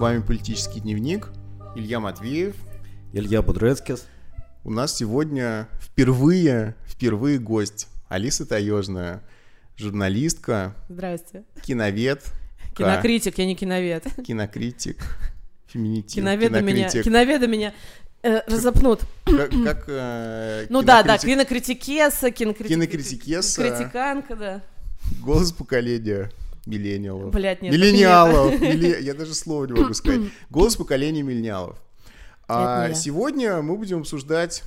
вами «Политический дневник», Илья Матвеев. Илья Будрецкис. У нас сегодня впервые, впервые гость Алиса Таежная, журналистка. Здрасте. Киновед. Кинокритик, я не киновед. Кинокритик. Феминитив. Киноведа меня, киноведа меня э, разопнут. Как, как э, Ну да, да, кинокритикеса, кинокритик... кинокритикеса. Критиканка, да. Голос поколения миллениалов. Блядь, нет. Миллениалов. Милли- Я даже слова не могу сказать. Голос поколения миллениалов. А сегодня мы будем обсуждать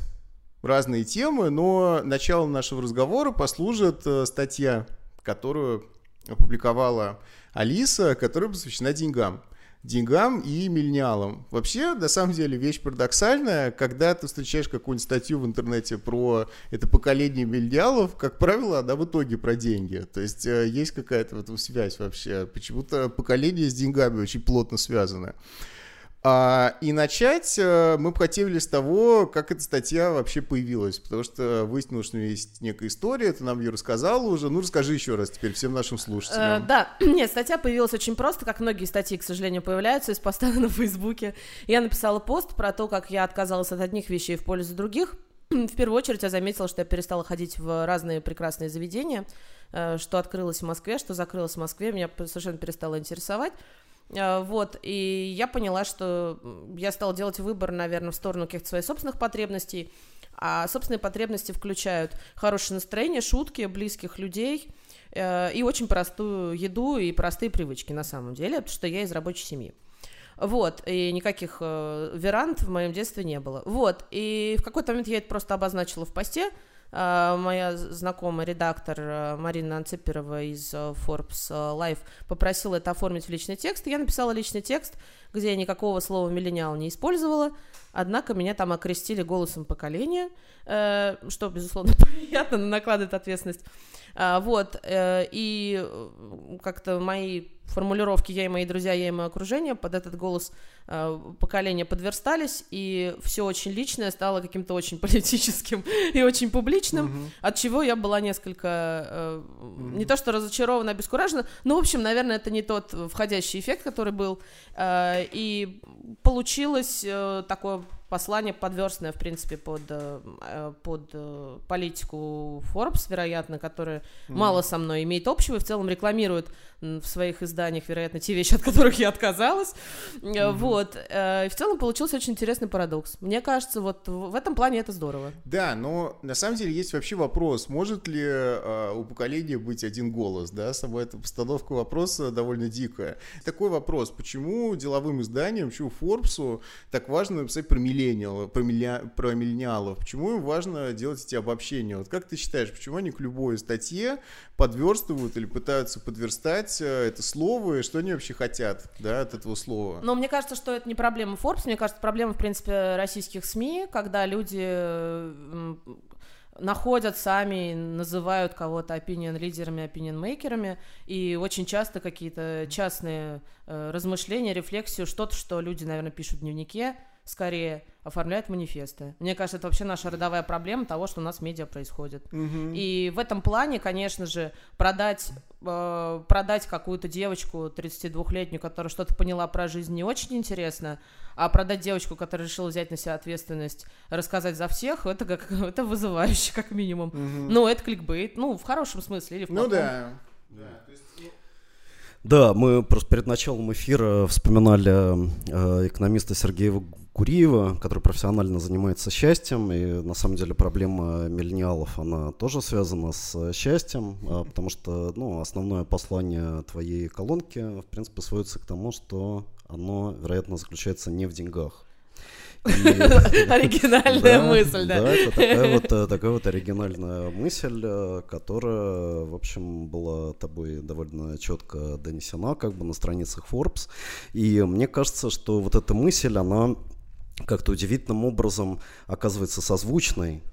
разные темы, но началом нашего разговора послужит э, статья, которую опубликовала Алиса, которая посвящена деньгам. Деньгам и миллениалам. Вообще, на самом деле, вещь парадоксальная. Когда ты встречаешь какую-нибудь статью в интернете про это поколение миллениалов, как правило, она в итоге про деньги. То есть э, есть какая-то в этом связь вообще. Почему-то поколение с деньгами очень плотно связано. А, и начать э, мы с того, как эта статья вообще появилась, потому что выяснилось, что есть некая история, ты нам ее рассказала уже, ну расскажи еще раз теперь всем нашим Э, слушателям. да, нет, статья появилась очень просто, как многие статьи, к сожалению, появляются из поста на Фейсбуке. Я написала пост про то, как я отказалась от одних вещей в пользу других. В первую очередь я заметила, что я перестала ходить в разные прекрасные заведения, э, что открылось в Москве, что закрылось в Москве, меня совершенно перестало интересовать. Э, Вот, и я поняла, что я стала делать выбор, наверное, в сторону каких-то своих собственных потребностей, а собственные потребности включают хорошее настроение, шутки близких людей э, и очень простую еду и простые привычки на самом деле, потому что я из рабочей семьи. Вот, и никаких э, веранд в моем детстве не было. Вот, и в какой-то момент я это просто обозначила в посте. Э, моя знакомая редактор э, Марина Анциперова из э, Forbes Life попросила это оформить в личный текст. Я написала личный текст, где я никакого слова миллениал не использовала, однако меня там окрестили голосом поколения, что, безусловно, приятно, но накладывает ответственность. А, вот, э, и э, как-то мои формулировки «я и мои друзья, я и мое окружение» под этот голос э, поколения подверстались, и все очень личное стало каким-то очень политическим и очень публичным, от чего я была несколько, э, не то что разочарована, а обескуражена, но, в общем, наверное, это не тот входящий эффект, который был, э, и получилось э, такое послание подверстное, в принципе, под, э, э, под э, политику Forbes, вероятно, которая мало со мной имеет общего и в целом рекламирует в своих изданиях, вероятно, те вещи, от которых я отказалась. Э, Вот. И в целом получился очень интересный парадокс. Мне кажется, вот в этом плане это здорово. Да, но на самом деле есть вообще вопрос, может ли у поколения быть один голос, да, сама эта постановка вопроса довольно дикая. Такой вопрос, почему деловым изданиям, почему Форбсу так важно написать про миллениалов, про, милля- про миллениалов, почему им важно делать эти обобщения? Вот как ты считаешь, почему они к любой статье подверстывают или пытаются подверстать э, это слово, и что они вообще хотят, да, от этого слова? Но мне кажется, что это не проблема Forbes, мне кажется, проблема, в принципе, российских СМИ, когда люди находят сами, называют кого-то opinion лидерами, opinion мейкерами, и очень часто какие-то частные э, размышления, рефлексию, что-то, что люди, наверное, пишут в дневнике, скорее оформляют манифесты. Мне кажется, это вообще наша родовая проблема того, что у нас в медиа происходит. И в этом плане, конечно же, продать, э, продать какую-то девочку 32-летнюю, которая что-то поняла про жизнь, не очень интересно, а продать девочку, которая решила взять на себя ответственность, рассказать за всех, это, как, это вызывающе, как минимум. Ну, это кликбейт, ну, в хорошем смысле или в Ну плохом. да. да. ну, Да, мы просто перед началом эфира вспоминали э, экономиста Сергея Куриева, который профессионально занимается счастьем, и на самом деле проблема миллениалов, она тоже связана с счастьем, а, потому что ну, основное послание твоей колонки, в принципе, сводится к тому, что оно, вероятно, заключается не в деньгах. Оригинальная мысль, да. Да, это такая вот, э, такая вот оригинальная мысль, э, которая, в общем, была тобой довольно четко донесена как бы на страницах Forbes. И мне кажется, что вот эта мысль, она как-то удивительным образом оказывается созвучной.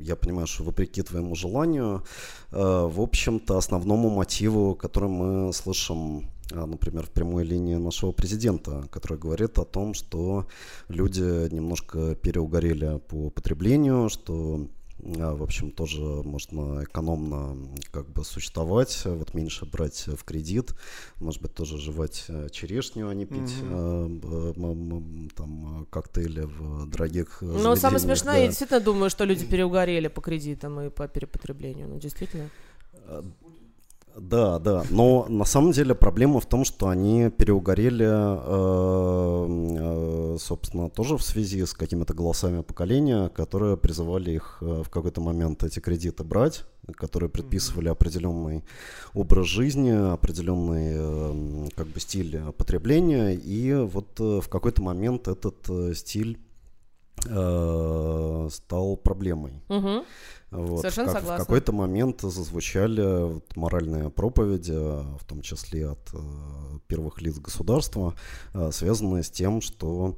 Я понимаю, что вопреки твоему желанию, э, в общем-то, основному мотиву, который мы слышим, э, например, в прямой линии нашего президента, который говорит о том, что люди немножко переугорели по потреблению, что в общем, тоже можно экономно как бы существовать, вот меньше брать в кредит, может быть, тоже жевать черешню, а не пить mm-hmm. там коктейли в дорогих Ну, самое смешное, да. я действительно думаю, что люди переугорели по кредитам и по перепотреблению, ну, действительно. Да, да, но на самом деле проблема в том, что они переугорели, э, э, собственно, тоже в связи с какими-то голосами поколения, которые призывали их э, в какой-то момент эти кредиты брать, которые предписывали определенный образ жизни, определенный как бы стиль потребления, и вот в какой-то момент этот стиль стал проблемой. Угу. Вот, Совершенно как, согласна. В какой-то момент зазвучали вот, моральные проповеди, в том числе от э, первых лиц государства, э, связанные с тем, что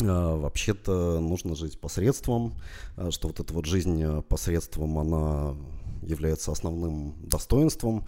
э, вообще-то нужно жить посредством, э, что вот эта вот жизнь посредством, она является основным достоинством,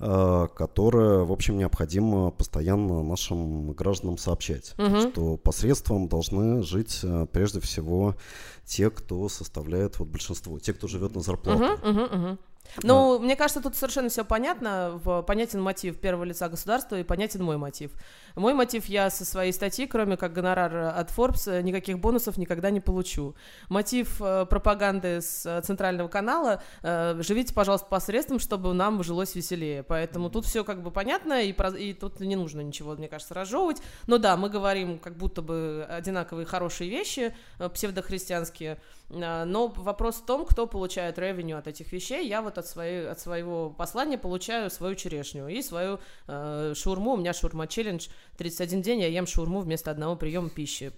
которое, в общем, необходимо постоянно нашим гражданам сообщать, угу. что посредством должны жить э, прежде всего те, кто составляет вот большинство, те, кто живет на зарплату. Угу, угу, угу. Ну, а. мне кажется, тут совершенно все понятно. В, понятен мотив первого лица государства и понятен мой мотив. Мой мотив я со своей статьи, кроме как гонорар от Forbes, никаких бонусов никогда не получу. Мотив э, пропаганды с э, центрального канала э, живите, пожалуйста, посредством, чтобы нам жилось веселее. Поэтому тут все как бы понятно, и, про, и тут не нужно ничего, мне кажется, разжевывать. Но да, мы говорим как будто бы одинаковые хорошие вещи, э, псевдохристианские. Э, но вопрос в том, кто получает ревеню от этих вещей. Я вот от, своей, от своего послания получаю свою черешню и свою э, шаурму. У меня шаурма-челлендж 31 день, я ем шаурму вместо одного приема пищи.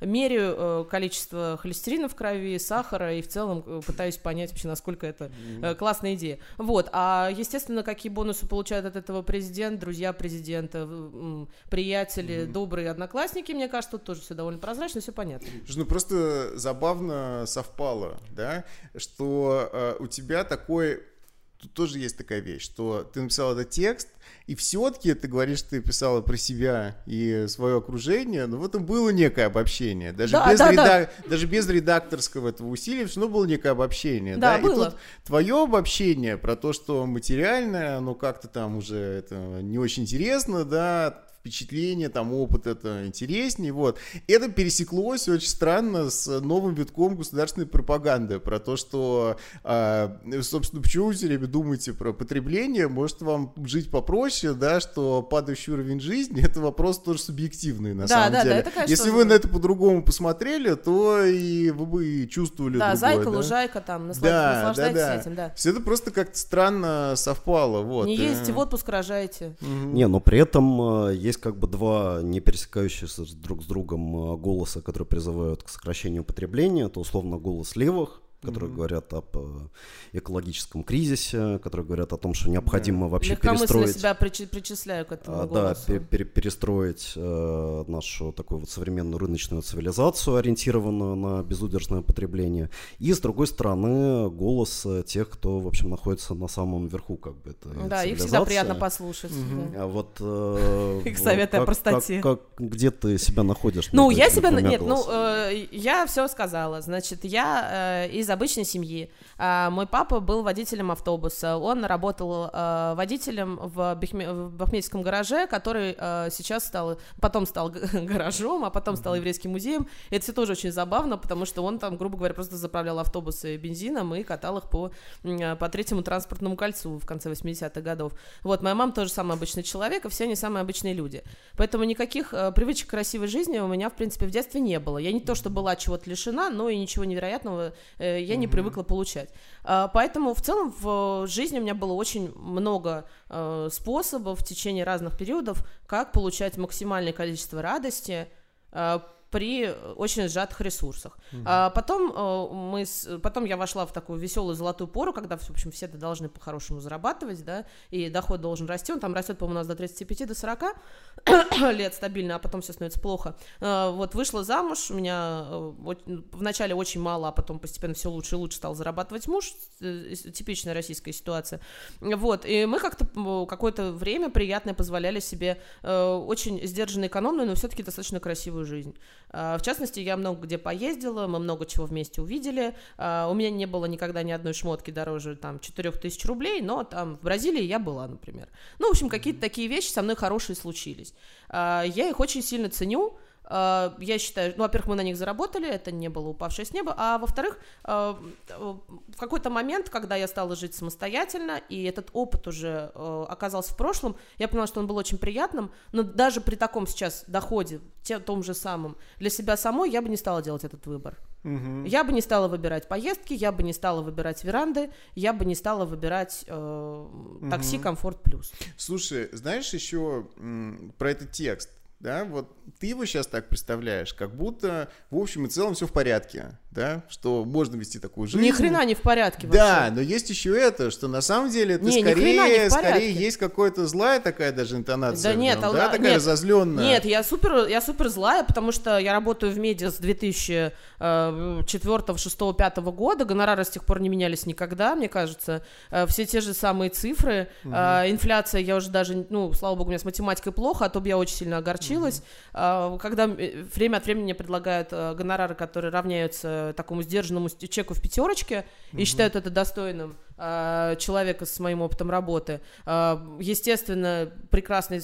Меряю э, количество холестерина в крови, сахара и в целом э, пытаюсь понять вообще, насколько это э, классная идея. Вот. А, естественно, какие бонусы получают от этого президент, друзья президента, э, приятели, mm-hmm. добрые одноклассники, мне кажется, тут тоже все довольно прозрачно, все понятно. Ну, просто забавно совпало, да, что э, у тебя такой тут тоже есть такая вещь, что ты написал этот текст, и все-таки ты говоришь, что ты писала про себя и свое окружение, но в этом было некое обобщение. Даже, да, без, да, реда... да. даже без редакторского этого усилия все равно было некое обобщение. Да, да? было. И тут твое обобщение про то, что материальное, оно как-то там уже это не очень интересно, да, впечатление, там опыт это интереснее, вот. Это пересеклось очень странно с новым витком государственной пропаганды про то, что, э, собственно, почему вы все время думаете про потребление, может вам жить попроще, да, что падающий уровень жизни, это вопрос тоже субъективный на да, самом да, деле. Да, это, конечно, Если вы на это по-другому посмотрели, то и вы бы чувствовали Да, другое, зайка, да? лужайка там, наслаж... да, наслаждайтесь да, да. этим, да. Все это просто как-то странно совпало, вот. Не ездите в отпуск, рожаете. Угу. Не, но при этом есть есть как бы два не пересекающиеся друг с другом э, голоса, которые призывают к сокращению потребления. Это условно голос левых, которые mm-hmm. говорят об э, экологическом кризисе, которые говорят о том, что необходимо yeah. вообще перестроить... себя причисляю к этому а, голосу. Да, пер- перестроить э, нашу такую вот современную рыночную цивилизацию, ориентированную на безудержное потребление. И, с другой стороны, голос тех, кто, в общем, находится на самом верху как бы этой Да, их всегда приятно послушать. Mm-hmm. Да. А вот... Э, их советы о простоте. Как, как, где ты себя находишь? Ну, я себя... Нет, ну, э, я все сказала. Значит, я э, из обычной семьи. А, мой папа был водителем автобуса. Он работал а, водителем в, Бехме... в Бахметьевском гараже, который а, сейчас стал, потом стал гаражом, а потом стал еврейским музеем. Это все тоже очень забавно, потому что он там, грубо говоря, просто заправлял автобусы бензином и катал их по, по третьему транспортному кольцу в конце 80-х годов. Вот, моя мама тоже самый обычный человек, и все они самые обычные люди. Поэтому никаких привычек к красивой жизни у меня, в принципе, в детстве не было. Я не то, что была чего-то лишена, но и ничего невероятного э, я не привыкла получать. А, поэтому в целом в жизни у меня было очень много э, способов в течение разных периодов, как получать максимальное количество радости, э, при очень сжатых ресурсах. Угу. А потом э, мы, с, потом я вошла в такую веселую золотую пору, когда, в общем, все это должны по-хорошему зарабатывать, да, и доход должен расти, он там растет, по-моему, у нас до 35 до 40 лет стабильно, а потом все становится плохо. А, вот вышла замуж, у меня э, вначале очень мало, а потом постепенно все лучше и лучше стал зарабатывать муж, э, типичная российская ситуация. Вот, и мы как-то какое-то время приятное позволяли себе очень сдержанно экономную, но все-таки достаточно красивую жизнь. В частности, я много где поездила, мы много чего вместе увидели. У меня не было никогда ни одной шмотки дороже там 4000 рублей, но там в Бразилии я была, например. Ну, в общем, какие-то такие вещи со мной хорошие случились. Я их очень сильно ценю, а, я считаю, ну, во-первых, мы на них заработали, это не было упавшее с неба, а во-вторых, а, в какой-то момент, когда я стала жить самостоятельно, и этот опыт уже а, оказался в прошлом, я поняла, что он был очень приятным, но даже при таком сейчас доходе, том же самом, для себя самой я бы не стала делать этот выбор. Угу. Я бы не стала выбирать поездки, я бы не стала выбирать веранды, я бы не стала выбирать э, такси Комфорт Плюс. Слушай, знаешь еще про этот текст? Да, вот ты его сейчас так представляешь, как будто в общем и целом все в порядке, да, что можно вести такую жизнь. Ни хрена не в порядке вообще. Да, но есть еще это, что на самом деле это не, скорее, не скорее есть какая-то злая такая даже интонация. Да нет, нем, да, такая нет, разозленная. Нет, я супер, я супер злая, потому что я работаю в медиа с 2004, 6, 5 года, гонорары с тех пор не менялись никогда, мне кажется, э, все те же самые цифры, угу. инфляция, я уже даже, ну, слава богу, у меня с математикой плохо, а то бы я очень сильно огорчилась, угу. когда э, время от времени предлагают гонорары, которые равняются такому сдержанному чеку в пятерочке угу. и считают это достойным э, человека с моим опытом работы. Э, естественно, прекрасные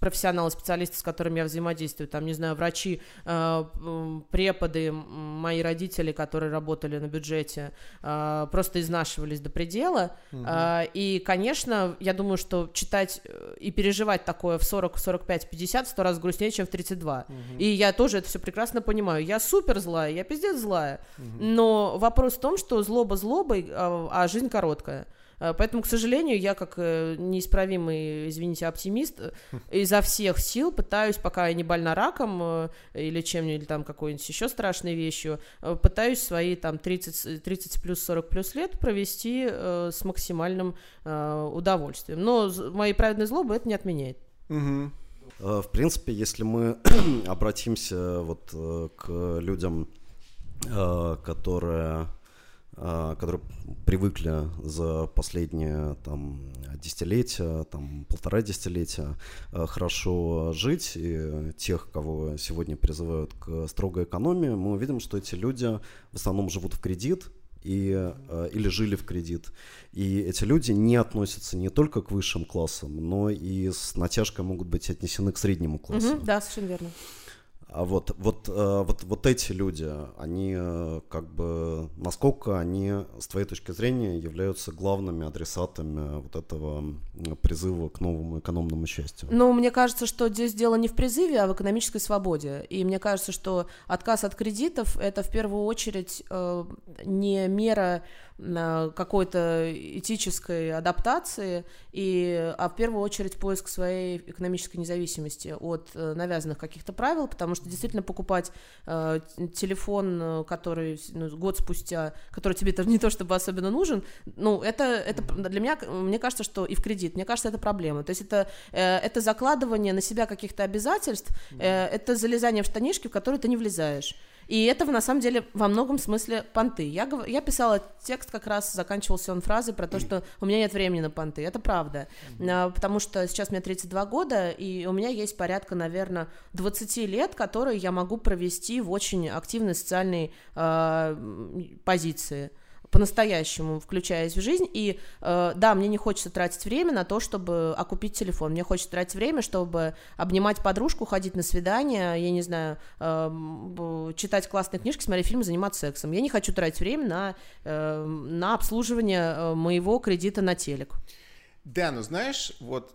профессионалы, специалисты, с которыми я взаимодействую, там, не знаю, врачи, э, преподы, мои родители, которые работали на бюджете, э, просто изнашивались до предела. Угу. Э, и, конечно, я думаю, что читать и переживать такое в 40, 45, 50 сто раз грустнее, чем в 32. Угу. И я тоже это все прекрасно понимаю. Я супер злая, я пиздец злая. Угу. Но вопрос в том, что злоба злобой, а, а жизнь короткая. А, поэтому, к сожалению, я как э, неисправимый, извините, оптимист, э, изо всех сил пытаюсь, пока я не больна раком э, или чем-нибудь, или там какой-нибудь еще страшной вещью, пытаюсь свои там 30, 30 плюс 40 плюс лет провести с максимальным удовольствием. Но мои праведные злобы это не отменяет. Угу. В принципе, если мы обратимся вот к людям, которые которые привыкли за последние там, десятилетия, там, полтора десятилетия а, хорошо жить, и тех, кого сегодня призывают к строгой экономии, мы увидим, что эти люди в основном живут в кредит, и, а, или жили в кредит. И эти люди не относятся не только к высшим классам, но и с натяжкой могут быть отнесены к среднему классу. Угу, да, совершенно верно. А вот, вот, э, вот, вот эти люди, они э, как бы, насколько они, с твоей точки зрения, являются главными адресатами вот этого призыва к новому экономному счастью? Ну, мне кажется, что здесь дело не в призыве, а в экономической свободе. И мне кажется, что отказ от кредитов – это в первую очередь э, не мера какой-то этической адаптации, и, а в первую очередь поиск своей экономической независимости от э, навязанных каких-то правил, потому что действительно покупать э, телефон, э, который ну, год спустя, который тебе не то чтобы особенно нужен, ну, это, это для меня, мне кажется, что и в кредит, мне кажется, это проблема. То есть это, э, это закладывание на себя каких-то обязательств, э, это залезание в штанишки, в которые ты не влезаешь. И это, на самом деле, во многом смысле понты. Я, я писала текст, как раз заканчивался он фразой про то, что у меня нет времени на понты. Это правда. Mm-hmm. Потому что сейчас мне 32 года, и у меня есть порядка, наверное, 20 лет, которые я могу провести в очень активной социальной э, позиции по-настоящему включаясь в жизнь. И э, да, мне не хочется тратить время на то, чтобы окупить телефон. Мне хочется тратить время, чтобы обнимать подружку, ходить на свидание, я не знаю, э, читать классные книжки, смотреть фильмы, заниматься сексом. Я не хочу тратить время на, э, на обслуживание э, моего кредита на телек. Да, ну знаешь, вот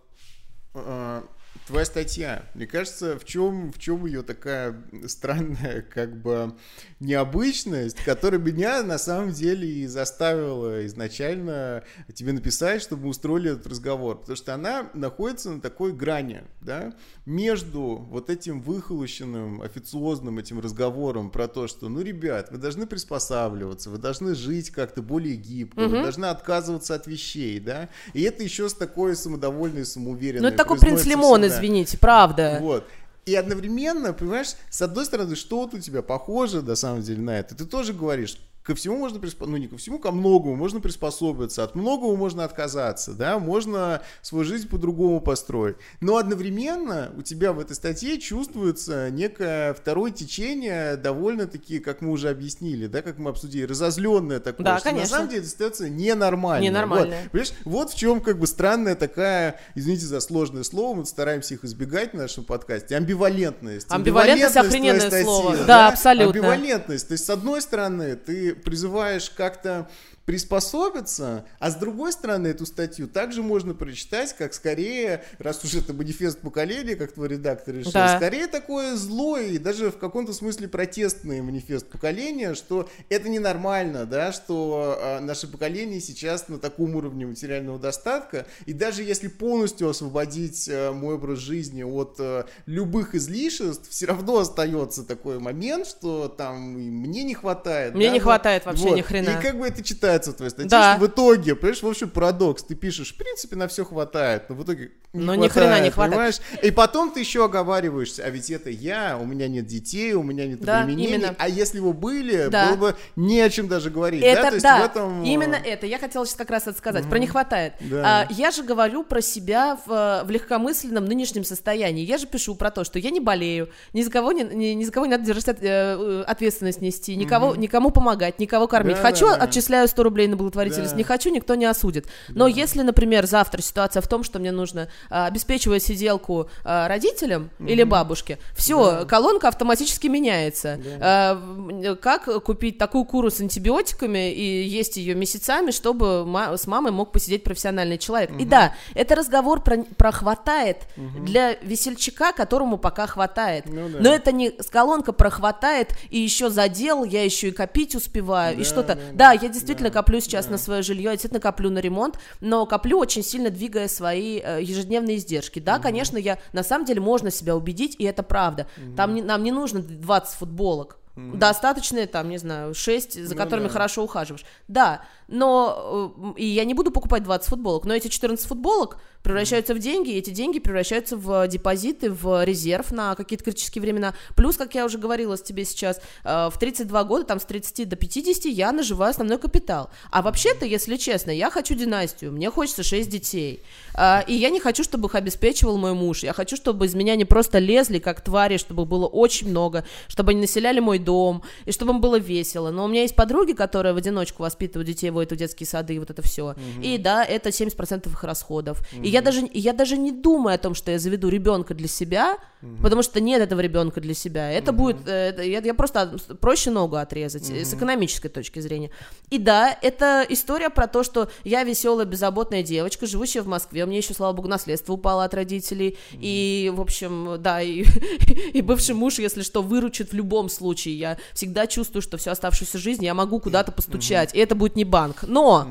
э, твоя статья, мне кажется, в чем, в чем ее такая странная, как бы, необычность, которая меня на самом деле и заставила изначально тебе написать, чтобы мы устроили этот разговор. Потому что она находится на такой грани, да, между вот этим выхолощенным, официозным этим разговором про то, что, ну, ребят, вы должны приспосабливаться, вы должны жить как-то более гибко, угу. вы должны отказываться от вещей, да, и это еще с такой самодовольной, самоуверенной. Ну, это такой принц Лимон, извините, правда. Вот. И одновременно, понимаешь, с одной стороны, что вот у тебя похоже, на самом деле, на это. Ты тоже говоришь, ко всему можно приспособиться, ну не ко всему, ко многому можно приспособиться, от многого можно отказаться, да, можно свою жизнь по-другому построить. Но одновременно у тебя в этой статье чувствуется некое второе течение, довольно-таки, как мы уже объяснили, да, как мы обсудили, разозленное такое, Да, что конечно. на самом деле ситуация ненормальная. Ненормальная. Вот, понимаешь, вот в чем как бы странная такая, извините за сложное слово, мы стараемся их избегать в нашем подкасте, амбивалентность. Амбивалентность твоей охрененное статьи, слово. Да, абсолютно. Амбивалентность. То есть, с одной стороны, ты призываешь как-то приспособиться, а с другой стороны, эту статью также можно прочитать, как скорее, раз уж это манифест поколения, как твой редактор решил, Да. скорее такое злое и даже в каком-то смысле протестный манифест поколения, что это ненормально, да, что а, наше поколение сейчас на таком уровне материального достатка, и даже если полностью освободить а, мой образ жизни от а, любых излишеств, все равно остается такой момент, что там мне не хватает. Мне да, не вот. хватает вообще Вот. ни хрена. И как бы это читается в твоей статье, Да. что в итоге, понимаешь, в общем, парадокс. Ты пишешь, в принципе, на все хватает, но в итоге не Но ни хватает, хрена не хватает. понимаешь? И потом ты еще оговариваешься, а ведь это я, у меня нет детей, у меня нет Да, обременений, именно. а если бы были, Да. было бы не о чем даже говорить, Это да? То есть да, в этом... э, именно это. Я хотела сейчас как раз это сказать. Про не хватает. Да. А, я же говорю про себя в, э, в легкомысленном нынешнем состоянии. Я же пишу про то, что я не болею, ни за кого не, ни, ни за кого не надо держать э, ответственность нести, никого, никому помогать, никого кормить. Да, хочу, да, да. отчисляю 100 рублей на благотворительность, Да. не хочу, никто не осудит. Но если, например, завтра ситуация в том, что мне нужно а, обеспечивать сиделку а, родителям или бабушке, все, колонка автоматически меняется. А, м, как купить такую куру с антибиотиками и есть ее месяцами, чтобы ма- с мамой мог посидеть профессиональный человек. И да, это разговор про, про хватает для весельчака, которому пока хватает. Ну да. Но это не с колонка прохватает и еще задел, я еще и копить успеваю, и Да, что-то. да, Да, да, я действительно коплю сейчас да. на свое жилье, я действительно коплю на ремонт, но коплю очень сильно двигая свои э, ежедневные издержки. Да, конечно, я на самом деле можно себя убедить, и это правда. Там не- нам не нужно 20 футболок. Достаточно, там, не знаю, 6, за Ну которыми да. хорошо ухаживаешь. Да, но э, и я не буду покупать 20 футболок, но эти 14 футболок превращаются в деньги, и эти деньги превращаются в депозиты, в резерв на какие-то критические времена. Плюс, как я уже говорила тебе сейчас, э, в 32 года, там с 30 до 50 я наживаю основной капитал. А вообще-то, если честно, я хочу династию, мне хочется 6 детей. А, И я не хочу, чтобы их обеспечивал мой муж. Я хочу, чтобы из меня не просто лезли, как твари, чтобы было очень много, чтобы они населяли мой дом, и чтобы им было весело. Но у меня есть подруги, которые в одиночку воспитывают детей, водят в детские сады, и вот это все. И да, это 70% их расходов. И я даже, я даже не думаю о том, что я заведу ребенка для себя, потому что нет этого ребенка для себя. Это будет, э, это- я, я просто проще ногу отрезать э, с экономической точки зрения. И да, это история про то, что я веселая, беззаботная девочка, живущая в Москве. У меня еще, слава богу, наследство упало от родителей. И, в общем, да, и, и бывший муж, если что, выручит в любом случае. Я всегда чувствую, что всю оставшуюся жизнь я могу куда-то постучать. И это будет не банк. Но,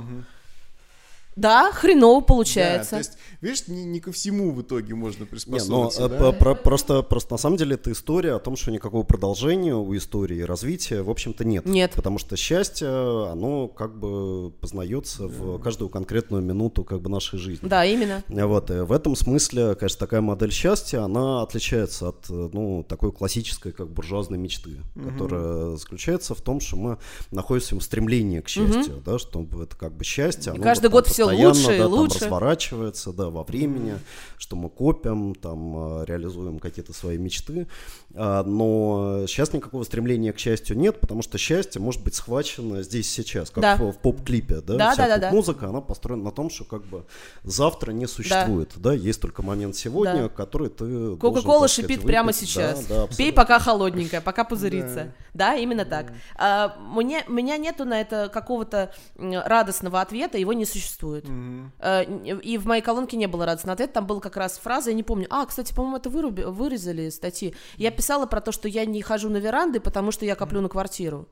да, хреново Да, получается. то есть, видишь, не, не ко всему в итоге можно Не, но приспособиться, э, да? по- про- просто, просто на самом деле это история о том, что никакого продолжения у истории и развития, в общем-то, нет. Нет. Потому что счастье, оно как бы познается в каждую конкретную минуту как бы нашей жизни. Да, именно. Вот, и в этом смысле, конечно, такая модель счастья, она отличается от, ну, такой классической, как буржуазной мечты, которая заключается в том, что мы находимся в стремлении к счастью, да, чтобы это как бы счастье, оно каждый вот год всё постоянно, лучше да, там лучше. разворачивается, да, во времени, что мы копим, там, э, реализуем какие-то свои мечты, А, но сейчас никакого стремления к счастью нет, потому что счастье может быть схвачено здесь и сейчас, как Да. в, в поп-клипе, да, Да, вся да, да, да. поп-музыка, она построена на том, что как бы завтра не существует, да, есть только момент сегодня, Да. который ты Кока-кола шипит прямо выпить. сейчас. Да, да, Пей, пока холодненькая, пока пузырится. Да, именно так. А, мне, у меня нету на это какого-то радостного ответа, его не существует. А, н- и в моей колонке не было радостного ответа, там была как раз фраза, я не помню. А, кстати, по-моему, это выруби- вырезали статьи. Я писала про то, что я не хожу на веранды, потому что я коплю на квартиру.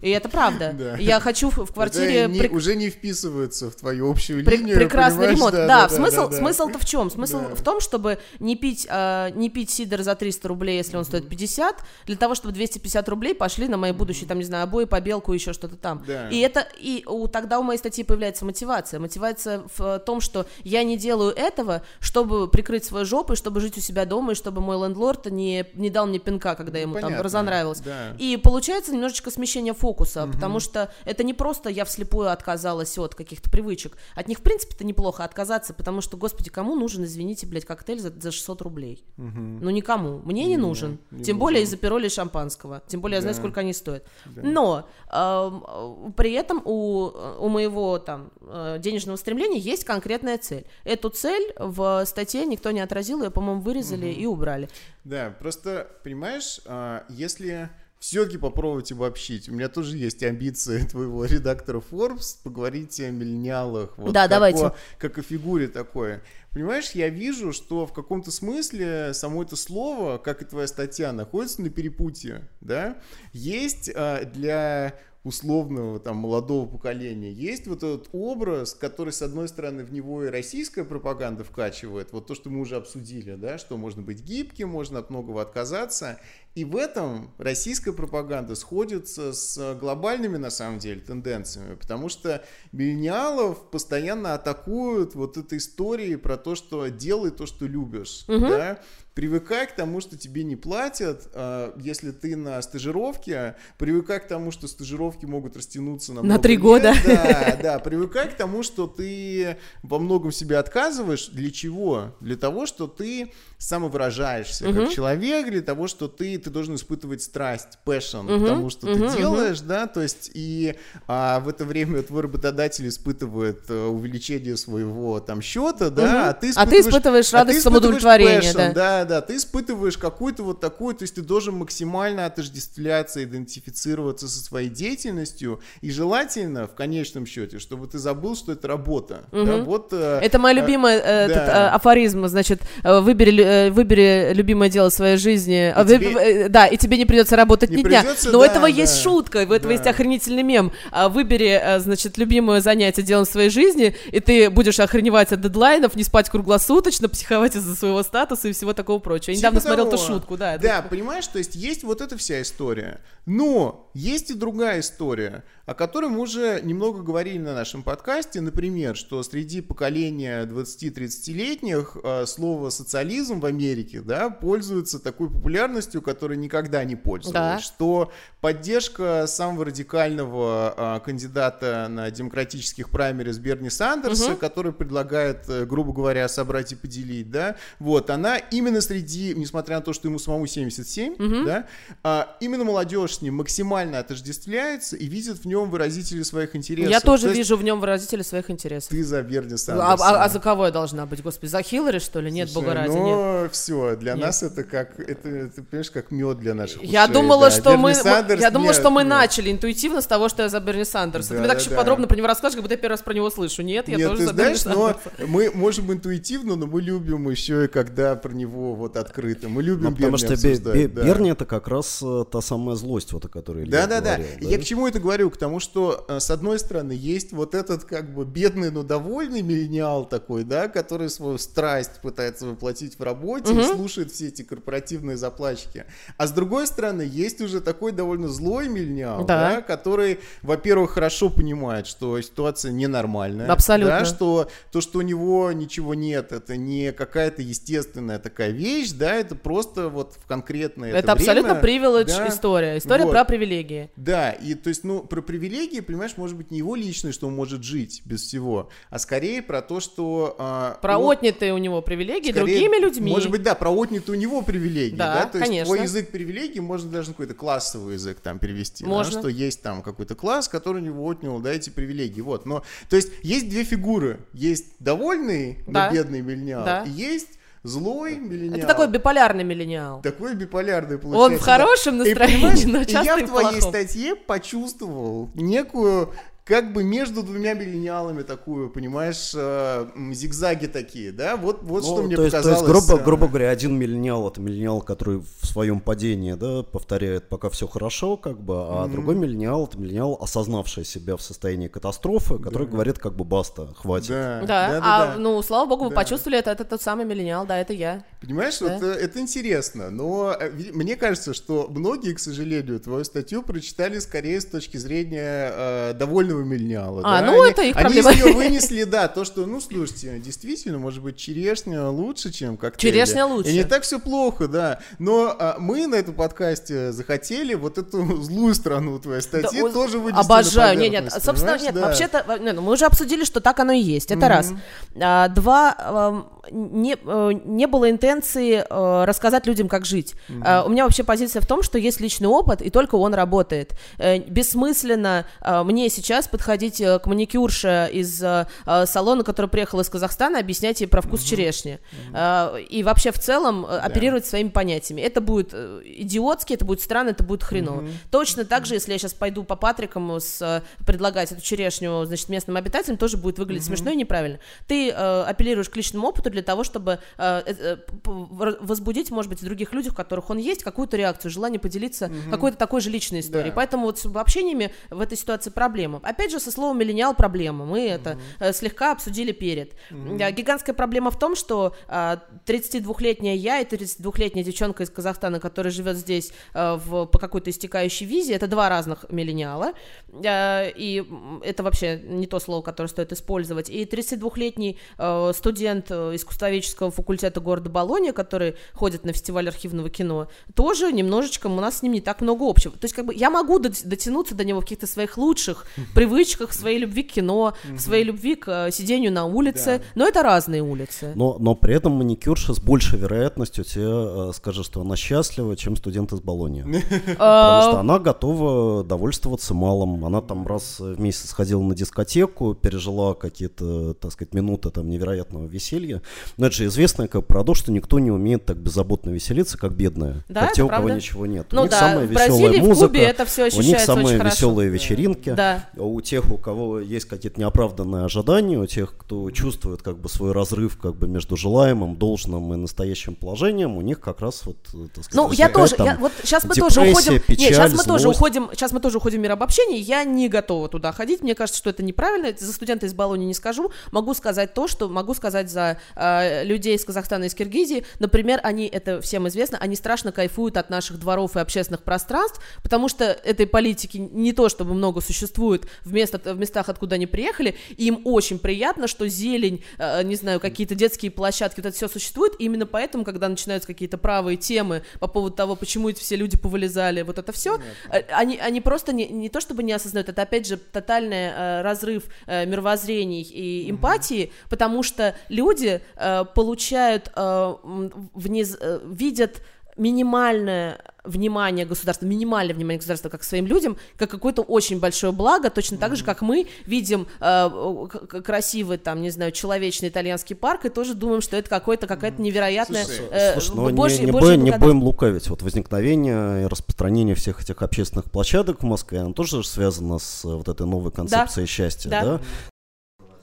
И это правда. Да. Я хочу в квартире... не- уже не вписывается в твою общую линию. прекрасный ремонт. Да, да, смысл, да, смысл-то в чем? Смысл в том, чтобы не пить, а, не пить сидр за 300 рублей, если он стоит 50, для того, чтобы 250 рублей пошли на мои будущие, там, не знаю, обои, побелку, еще что-то там. И это, и у, тогда у моей статьи появляется мотивация. Мотивация в том, что я не делаю этого, чтобы прикрыть свою жопу, и чтобы жить у себя дома, и чтобы мой лендлорд не, не дал мне пинка, когда ему там понятно, разонравилось. да. И получается немножечко смещение фокуса, потому что это не просто я вслепую отказалась от каких-то привычек. От них, в принципе-то, неплохо отказаться, потому что, господи, кому нужен, извините, блядь, коктейль за, за 600 рублей? Ну, никому. Мне не нужен. не Тем нужен. более из-за пироли шампанского. Тем более я знаю, Да. сколько они стоят. Но эм, э, при этом у, у моего там э, денежного стремления есть конкретная цель. Эту цель в статье никто не отразил, ее, по-моему, вырезали и убрали. Да, просто, понимаешь, а, если все-таки попробовать обобщить, у меня тоже есть амбиции твоего редактора Forbes поговорить о миллениалах. Вот Да, как давайте. о- как о фигуре такой. Понимаешь, я вижу, что в каком-то смысле само это слово, как и твоя статья, находится на перепутье, да? Есть а, для условного там молодого поколения есть вот этот образ, который с одной стороны в него и российская пропаганда вкачивает, вот то, что мы уже обсудили, да, что можно быть гибким, можно от многого отказаться, и в этом российская пропаганда сходится с глобальными, на самом деле, тенденциями, потому что миллениалов постоянно атакуют вот этой историей про то, что делай то, что любишь, да, привыкай к тому, что тебе не платят, а, если ты на стажировке, привыкай к тому, что стажировки могут растянуться на, На три лет. года. Да, да, привыкай к тому, что ты во многом себе отказываешь. Для чего? Для того, что ты самовыражаешься как человек, для того, что ты, ты должен испытывать страсть, passion к тому, что ты делаешь, да, то есть и а, в это время твой работодатель испытывает э, увеличение своего там счета, да, а ты А ты испытываешь а радость ты испытываешь самоудовлетворения, passion, да. да, да, ты испытываешь какую-то вот такую, то есть ты должен максимально отождествляться, идентифицироваться со своей деятельностью, и желательно в конечном счете, чтобы ты забыл, что это работа. Да, вот, э, Это моя э, любимая э, этот, да. э, афоризм, значит, э, выбери, э, выбери любимое дело своей жизни, а, вы- тебе- э, да, и тебе не придется работать Не ни дня. Но у да, этого есть да. шутка, у этого Да. есть охренительный мем. А, Выбери, э, значит, любимое занятие делом своей жизни, и ты будешь охреневать от дедлайнов, не спать круглосуточно, психовать из-за своего статуса и всего такого прочего. Я Типа недавно смотрел эту того. шутку, да. это- Да, понимаешь, то есть есть вот эта вся история. Но есть и другая история, о которой мы уже немного говорили на нашем подкасте. Например, что среди поколения 20-30-летних э, слово социализм в Америке да, пользуется такой популярностью, которой никогда не пользовалась. Да. Что поддержка самого радикального э, кандидата на демократических праймерис Берни Сандерса, который предлагает, э, грубо говоря, собрать и поделить, да, вот, она именно среди, несмотря на то, что ему самому 77, да, а, именно молодежь с ним максимально отождествляется и видит в нем выразители своих интересов. Я тоже То вижу в нем выразителя своих интересов. Ты за Берни А, Сандерса. а- а за кого я должна быть, господи? За Хиллари, что ли? Нет, Слушай, бога ради, нет. но все, для Нет. нас это как, это, ты понимаешь, как мед для наших Я ушей, думала, да. что Берни мы, Сандерс, я думала, нет, что мы нет. начали интуитивно с того, что я за Берни Сандерса. Ты Да, мне так да, еще да. подробно про него расскажешь, как будто я первый раз про него слышу. Нет, я Нет, тоже ты за Берни знаешь, но мы можем интуитивно, но мы любим еще и когда про него вот открыто. Мы любим Ну, потому Берни что Бе- обсуждать, Бе- да. Берни это как раз э, та самая злость, вот о которой Да, да, да. говорил, Я к чему это говорю? К тому, что э, с одной стороны есть вот этот как бы бедный, но довольный миллениал такой, да, который свою страсть пытается воплотить в работе и слушает все эти корпоративные заплачки. А с другой стороны есть уже такой довольно злой миллениал, Да. да, который, во-первых, хорошо понимает, что ситуация ненормальная. Абсолютно. Да, что то, что у него ничего нет, это не какая-то естественная такая вещь, да, это просто вот в конкретное это, Это абсолютно время, привилегь да, история. История вот. про привилегии. Да, и то есть, ну, про привилегии, понимаешь, может быть, не его личное, что он может жить без всего, а скорее про то, что... а, Про он- отнятые у него привилегии скорее, другими людьми. Может быть, да, про отнятые у него привилегии, Да, да, то есть конечно. твой язык привилегий можно даже на какой-то классовый язык там перевести, да, Можно. что есть там какой-то класс, который у него отнял, да, эти привилегии, вот, но, то есть есть две фигуры, есть довольный, но Да. бедный миллениал, Да. и есть злой миллениал. Это такой биполярный миллениал. Такой биполярный получается. Он в хорошем да. Настроении, понимаешь, но часто я и в в твоей плохом. статье почувствовал некую как бы между двумя миллениалами такую, понимаешь, э, зигзаги такие, да? Вот, вот Ну, что мне то есть, то показалось. есть, грубо, э, грубо говоря, один миллениал это миллениал, который в своем падении, да, повторяет, пока все хорошо, как бы, а другой миллениал это миллениал, осознавший себя в состоянии катастрофы, который говорит, как бы, баста, хватит. Да, Да, да, да, а да. ну, слава богу, вы Да. почувствовали это, это тот самый миллениал, да, это я. Понимаешь, Да. вот э, это интересно, но мне кажется, что многие, к сожалению, твою статью прочитали скорее с точки зрения э, довольно нормального миллениала. А, да? ну они, это их они проблема. из нее вынесли, да, то, что, ну, слушайте, действительно, может быть, черешня лучше, чем коктейль. Черешня лучше. И не так все плохо, да. Но а, мы на этом подкасте захотели вот эту злую сторону твоей статьи Да, тоже вынести Обожаю. Нет, нет, собственно, нет, Да. вообще-то, ну, мы уже обсудили, что так оно и есть. Это раз. А, два, не, э, не было интенции э, рассказать людям, как жить. А, у меня вообще позиция в том, что есть личный опыт, и только он работает. Бессмысленно мне сейчас подходить к маникюрше из салона, который приехал из Казахстана, объяснять ей про вкус черешни. Э, и вообще в целом э, оперировать своими понятиями. Это будет идиотски, это будет странно, это будет хреново. Точно так же, если я сейчас пойду по Патрикам с, предлагать эту черешню, значит, местным обитателям, тоже будет выглядеть смешно и неправильно. Ты э, апеллируешь к личному опыту для того, чтобы э, э, э, возбудить, может быть, в других людях, у которых он есть, какую-то реакцию, желание поделиться какой-то такой же личной историей. Да. Поэтому вот с общениями в этой ситуации проблема. Опять же, со словом миллениал проблема. Мы это э, слегка обсудили перед. Да, Гигантская проблема в том, что а, 32-летняя я и 32-летняя девчонка из Казахстана, которая живет здесь в, по какой-то истекающей визе, это два разных миллениала. И это вообще не то слово, которое стоит использовать. И 32-летний э, студент э, искусствоведческого факультета города Болония, который ходит на фестиваль архивного кино, тоже немножечко у нас с ним не так много общего. То есть как бы я могу дот- дотянуться до него в каких-то своих лучших привычках, в своей любви к кино, в своей любви к э, сидению на улице, Да. но это разные улицы. Но, но при этом маникюрша с большей вероятностью тебе э, скажет, что она счастлива, чем студент из Болонии. Потому что она готова довольствоваться малым. Она там раз в месяц ходила на дискотеку, пережила какие-то, так сказать, минуты там невероятного веселья. Но это же известный как парадокс, что никто не умеет так беззаботно веселиться, как бедная. Да, как те, у кого правда. ничего нет. Ну у них да, самая в веселая Бразилии, в музыка, Кубе это всё у них самые очень хорошо. веселые вечеринки. Да. У тех, у кого есть какие-то неоправданные ожидания, у тех, кто чувствует как бы свой разрыв как бы между желаемым, должным и настоящим положением, у них как раз вот, э, так сказать, Ну, я тоже, там я, вот сейчас мы тоже уходим, печаль, нет, сейчас мы тоже злость. уходим, сейчас мы тоже уходим в мир обобщений, я не готова туда ходить, мне кажется, что это неправильно, за студента из Болонии не скажу, могу сказать то, что могу сказать за э, людей из Казахстана и из Киргизии, например, они, это всем известно, они страшно кайфуют от наших дворов и общественных пространств, потому что этой политики не то, чтобы много существует в, место, в местах, откуда они приехали, и им очень приятно, что зелень, э, не знаю, какие-то детские площадки, вот это все существует, и именно поэтому, когда начинаются какие-то правые темы по поводу того, почему эти все люди повылезали, вот это все, они, они просто не, не то чтобы не осознают, это опять же тотальный э, разрыв э, мировоззрений и эмпатии, потому что люди э, получают, э, вниз, э, видят минимальное внимание государства, минимальное внимание государства как своим людям, как какое-то очень большое благо, точно так же, как мы видим э, красивый, там, не знаю, человечный итальянский парк и тоже думаем, что это какой-то, какая-то невероятная Слушай, э, Слушай, ну божья- не, не, божья будем, не будем лукавить. Вот возникновение и распространение всех этих общественных площадок в Москве, оно тоже же связано с э, вот этой новой концепцией счастья, Да. да?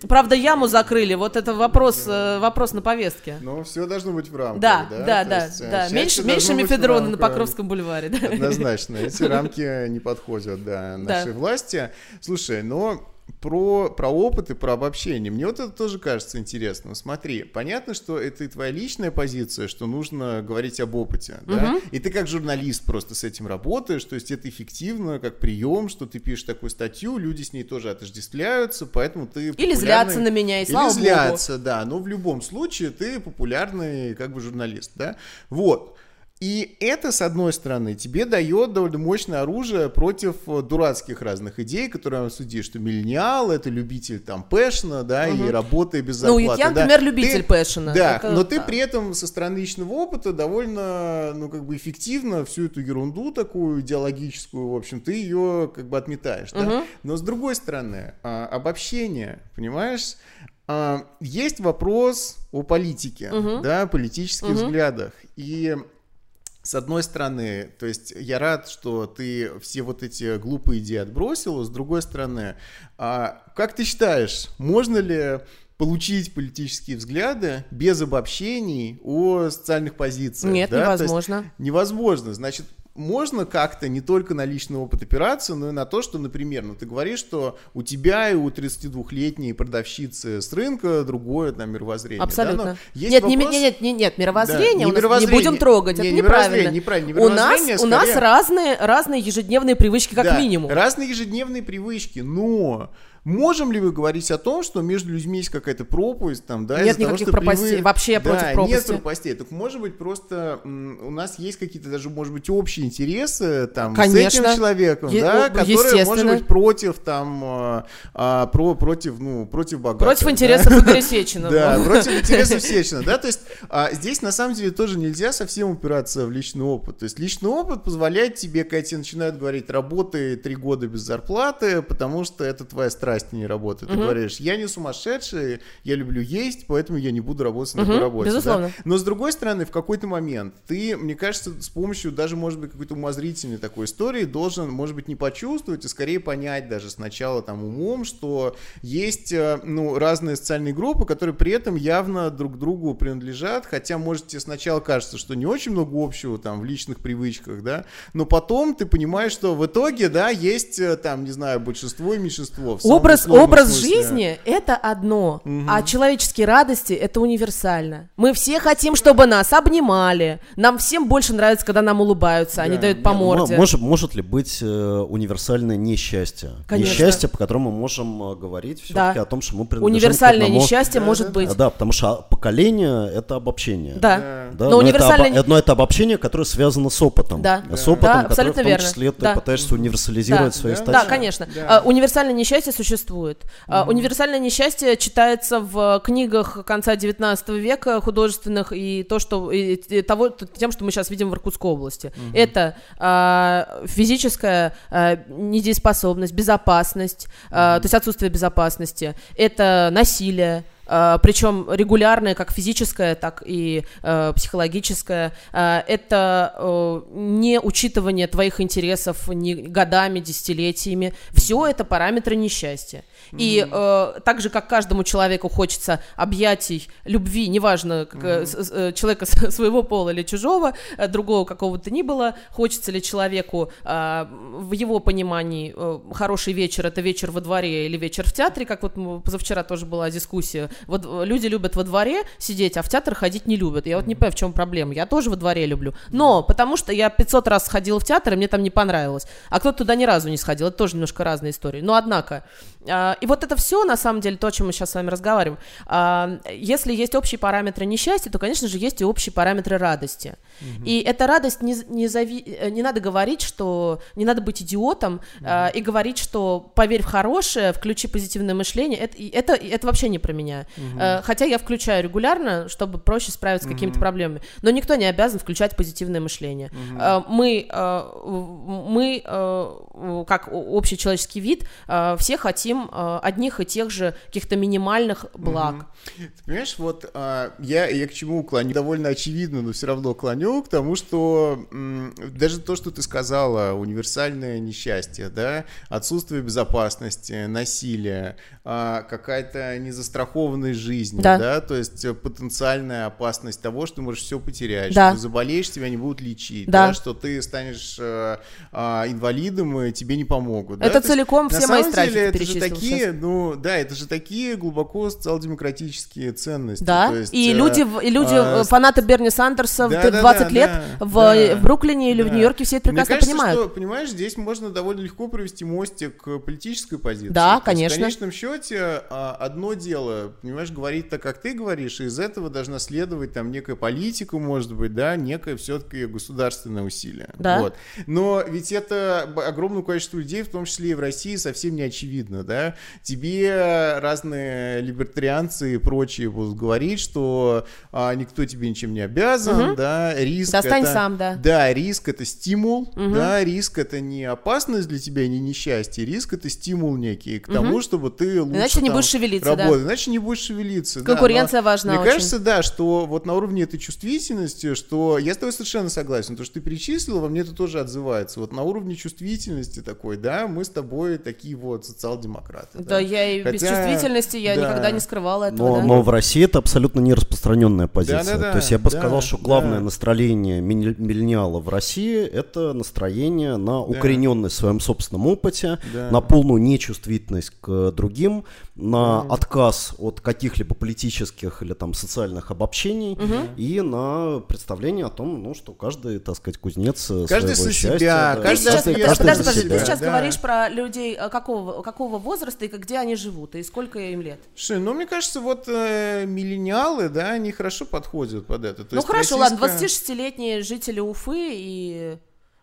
Правда, яму закрыли, вот это вопрос, э, вопрос на повестке. Но все должно быть в рамках. Да, да, да, да, есть, э, да. Меньше, меньше мефедрона на. Покровском бульваре, да. Однозначно, эти рамки не подходят, да, нашей власти. Слушай, но про, про опыт и про обобщение. Мне вот это тоже кажется интересным. Смотри, понятно, что это и твоя личная позиция, что нужно говорить об опыте, да? И ты как журналист просто с этим работаешь, то есть это эффективно, как прием, что ты пишешь такую статью, люди с ней тоже отождествляются, поэтому ты Или популярный- злятся на меня, и Или слава богу. злятся, да, но в любом случае ты популярный как бы журналист, да? Вот. И это, с одной стороны, тебе дает довольно мощное оружие против э, дурацких разных идей, которые он судит, что миллениал — это любитель там пэшна, да, и работы без Ну, зарплаты. я, да. например, любитель Ты- пэшена. Да, Это- но ты да. при этом со стороны личного опыта довольно, ну, как бы эффективно всю эту ерунду такую идеологическую, в общем, ты ее как бы отметаешь, да? Но с другой стороны, а, обобщение, понимаешь? А, Есть вопрос о политике, да, политических взглядах. И с одной стороны, то есть я рад, что ты все вот эти глупые идеи отбросил, с другой стороны, а, как ты считаешь, можно ли получить политические взгляды без обобщений о социальных позициях? Нет, да? Невозможно. невозможно. Значит, можно как-то не только на личный опыт опираться, но и на то, что, например, ну ты говоришь, что у тебя и у 32-летней продавщицы с рынка другое там мировоззрение. Абсолютно. Да? Нет, вопрос... не, нет, нет, нет, мировоззрение, Да, не мировоззрение. не будем трогать, Не, это не неправильно. неправильно, не у нас, мировоззрение, у нас скорее- разные, разные ежедневные привычки, как Да, минимум. Разные ежедневные привычки, но можем ли вы говорить о том, что между людьми есть какая-то пропасть, там, да, Нет того, никаких что пропастей, привы- вообще да, против нет пропасти. пропастей. Так может быть просто у нас есть какие-то даже, может быть, общие интересы там с Конечно. этим человеком, Е- да, которые, может быть, против там, а, а, про, против, ну, против богатых. Против да. интересов Игоря Сеченова. Да, против интересов Сечина, да, то есть а, здесь на самом деле тоже нельзя совсем упираться в личный опыт, то есть личный опыт позволяет тебе, когда тебе начинают говорить, работай три года без зарплаты, потому что это твоя страсть, а не работа, ты говоришь, я не сумасшедший, я люблю есть, поэтому я не буду работать на такой Мгм, работе, да. безусловно. но с другой стороны, в какой-то момент ты, мне кажется, с помощью даже, может быть, какой-то умозрительной такой истории должен, может быть, не почувствовать, а скорее понять даже сначала там умом, что есть, э, ну, разные социальные группы, которые при этом явно друг другу принадлежат, хотя, может, тебе сначала кажется, что не очень много общего там в личных привычках, да, но потом ты понимаешь, что в итоге, да, есть э, там, не знаю, большинство и меньшинство. в Образ, образ смысле. жизни – это одно, а человеческие радости – это универсально. Мы все хотим, чтобы нас обнимали. Нам всем больше нравится, когда нам улыбаются, они Да. дают по ну, морде. Может, может ли быть э, универсальное несчастье? Конечно. Несчастье, по которому мы можем э, говорить все-таки Да. о том, что мы принадлежим Универсальное к одному... несчастье Да, может да, быть. Да, потому что поколение — это обобщение. Да. Да, Но но, это универсальное обо- но это обобщение, которое связано с опытом. Да. С опытом, Да, который в том верно. числе ты Да. пытаешься универсализировать Да. свои Да, статьи. Да, конечно. Да. А, Универсальное несчастье существует. А, Универсальное несчастье читается в книгах конца 19 века художественных и то, что и, и того, тем, что мы сейчас видим в Иркутской области. Это а, физическая а, недееспособность, безопасность, а, то есть отсутствие безопасности. Это насилие. Причем регулярное, как физическое, так и э, психологическое. Э, это э, не учитывание твоих интересов ни годами, десятилетиями. Все это параметры несчастья. И э, так же, как каждому человеку хочется объятий, любви, неважно, как, э, с- э, человека своего пола или чужого, э, другого какого-то ни было, хочется ли человеку э, в его понимании э, хороший вечер это вечер во дворе или вечер в театре, как вот позавчера тоже была дискуссия. Вот э, люди любят во дворе сидеть, а в театр ходить не любят. Я вот не понимаю, в чем проблема. Я тоже во дворе люблю. Но потому что я 500 раз сходила в театр, и мне там не понравилось. А кто-то туда ни разу не сходил. Это тоже немножко разные истории. Но однако. А, И вот это все, на самом деле, то, о чем мы сейчас с вами разговариваем. А, Если есть общие параметры несчастья, то, конечно же, есть и общие параметры радости. И эта радость не, не, зави... э, не надо говорить, что не надо быть идиотом а, и говорить, что поверь в хорошее, включи позитивное мышление. Это, это, это вообще не про меня. Э, Хотя я включаю регулярно, чтобы проще справиться с какими-то проблемами. Но никто не обязан включать позитивное мышление. Э, Мы, мы как общий человеческий вид, все хотим э, одних и тех же каких-то минимальных благ. Ты понимаешь, вот а, я, я к чему клоню? Довольно очевидно, но все равно клоню к тому, что даже то, что ты сказала, универсальное несчастье, да, отсутствие безопасности, насилие, а, какая-то незастрахованность жизни, Да. да. то есть потенциальная опасность того, что ты можешь все потерять, Да. что ты заболеешь, тебя не будут лечить, Да. да, что ты станешь э, а, инвалидом и тебе не помогут. да. Это То есть, целиком на все мои страхи деле, это же такие, сейчас. ну да, это же такие глубоко социал-демократические ценности. Да, есть, и э, люди, в- и люди а, фанаты Берни Сандерса в да, да, 20 да, лет да, в, да, в Бруклине или в да. Нью-Йорке все это Мне прекрасно кажется, понимают. что, понимаешь, здесь можно довольно легко провести мостик к политической позиции. Да, То есть конечно. В конечном счете а, одно дело, понимаешь, говорить так, как ты говоришь, и из этого должна следовать там некая политика, может быть, да, некое все-таки государственное усилие. Да. Вот. Но ведь это огромное количество людей, в том числе и в России, совсем не очевидно, да. Тебе разные либертарианцы и прочие будут говорить, что а, никто тебе ничем не обязан, Мгм. да, риск Достань это- сам, да. Да, риск это стимул, Мгм. да, риск это не опасность для тебя, не несчастье, риск это стимул некий к тому, чтобы ты лучше Иначе не там будешь шевелиться, да. работать, иначе не будешь шевелиться. Конкуренция да, важна Мне очень. кажется, да, что вот на уровне этой чувствительности, что я с тобой совершенно согласен, то, что ты перечислил, во мне это тоже отзывается. Вот на уровне чувствительности такой, да, мы с тобой такие вот социал-демократы. Да, я и без Хотя, чувствительности, я да. никогда не скрывала этого. Но, да. но в России это абсолютно не распространенная позиция. Да-да-да, То есть я бы да, сказал, что главное да. настроение миллениала в России это настроение на укорененность в своем собственном опыте, Да. на полную нечувствительность к другим, на отказ от каких-либо политических или там социальных обобщений и на представление о том, ну, что каждый, так сказать, кузнец э, Каждый своего за счастья, себя, да. Каждый ответственен подожди, за подожди, себя, ты сейчас да. говоришь про людей э, какого, какого возраста и как- где они живут, и сколько им лет. Слушай, ну мне кажется, вот э, миллениалы, да, они хорошо подходят под это. То ну хорошо, ладно, российская- 26-летние жители Уфы и,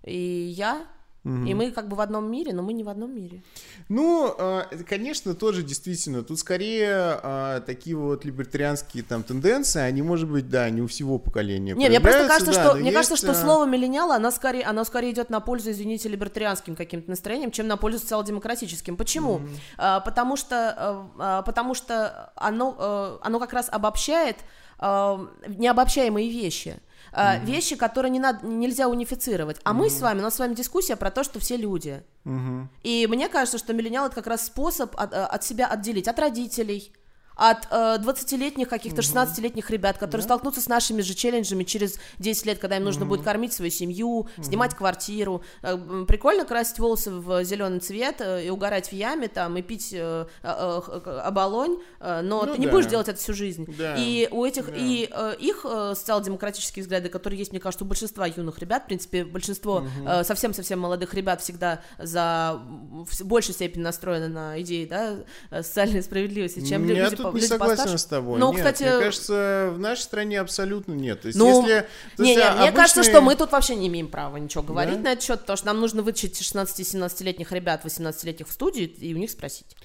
и я, и мы как бы в одном мире, но мы не в одном мире. Ну, это, конечно, тоже действительно. Тут скорее э, такие вот либертарианские там тенденции, они, может быть, да, не у всего поколения. Не, мне просто кажется, да, что мне кажется, есть, что э, слово миллениал, оно скорее, оно скорее идет на пользу, извините, либертарианским каким-то настроением, чем на пользу социал-демократическим. Почему? А, потому что, э, а, потому что оно, э, оно как раз обобщает э, необобщаемые вещи. А, Вещи, которые не надо, нельзя унифицировать. А мы с вами, у нас с вами дискуссия про то, что все люди. мгм. И мне кажется, что миллениал это как раз способ от, э, от себя отделить от родителей, от э, 20-летних каких-то 16-летних ребят, которые столкнутся с нашими же челленджами через 10 лет, когда им нужно будет кормить свою семью, снимать квартиру. Э, Прикольно красить волосы в зеленый цвет э, и угорать в яме там и пить э, э, э, оболонь, э, но Ну ты не да. будешь делать это всю жизнь. Да. И у этих Да. и э, их э, социал-демократические взгляды, которые есть, мне кажется, у большинства юных ребят, в принципе, большинство э, совсем-совсем молодых ребят всегда за в большей степени настроены на идеи да, социальной справедливости, чем люди, тут не согласен постарше. с тобой. Ну, Нет, кстати, мне кажется, в нашей стране абсолютно нет. То есть, ну, если, то не, есть, не, а, мне кажется, обычные- что мы тут вообще не имеем права ничего говорить Да? на этот счет, потому что нам нужно вытащить 16-17-летних ребят, 18-летних в студию и у них спросить.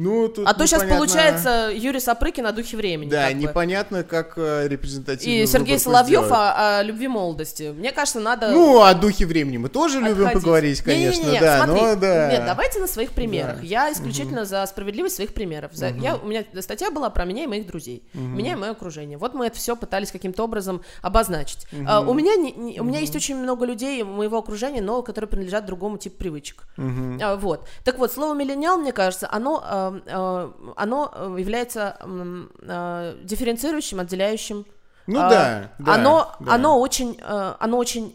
Ну, тут А то сейчас получается Юрий Сапрыкин на духе времени. Да, как бы. непонятно, как э, репрезентативный И Сергей Соловьев о, о любви молодости. Мне кажется, надо Ну, о духе времени мы тоже любим отходить. поговорить, конечно, Не-не-не, да, смотри, но да. Нет, давайте на своих примерах. Да. Я исключительно за справедливость своих примеров. За- я, у меня статья была про меня и моих друзей. Меня и мое окружение. Вот мы это все пытались каким-то образом обозначить. А, у, меня не- не- у меня есть очень много людей моего окружения, но которые принадлежат другому типу привычек. А, вот. Так вот, слово миллениал, мне кажется, оно, а, оно э, является м, а, дифференцирующим, отделяющим Ну а, да, да, оно, да. оно очень, э, оно очень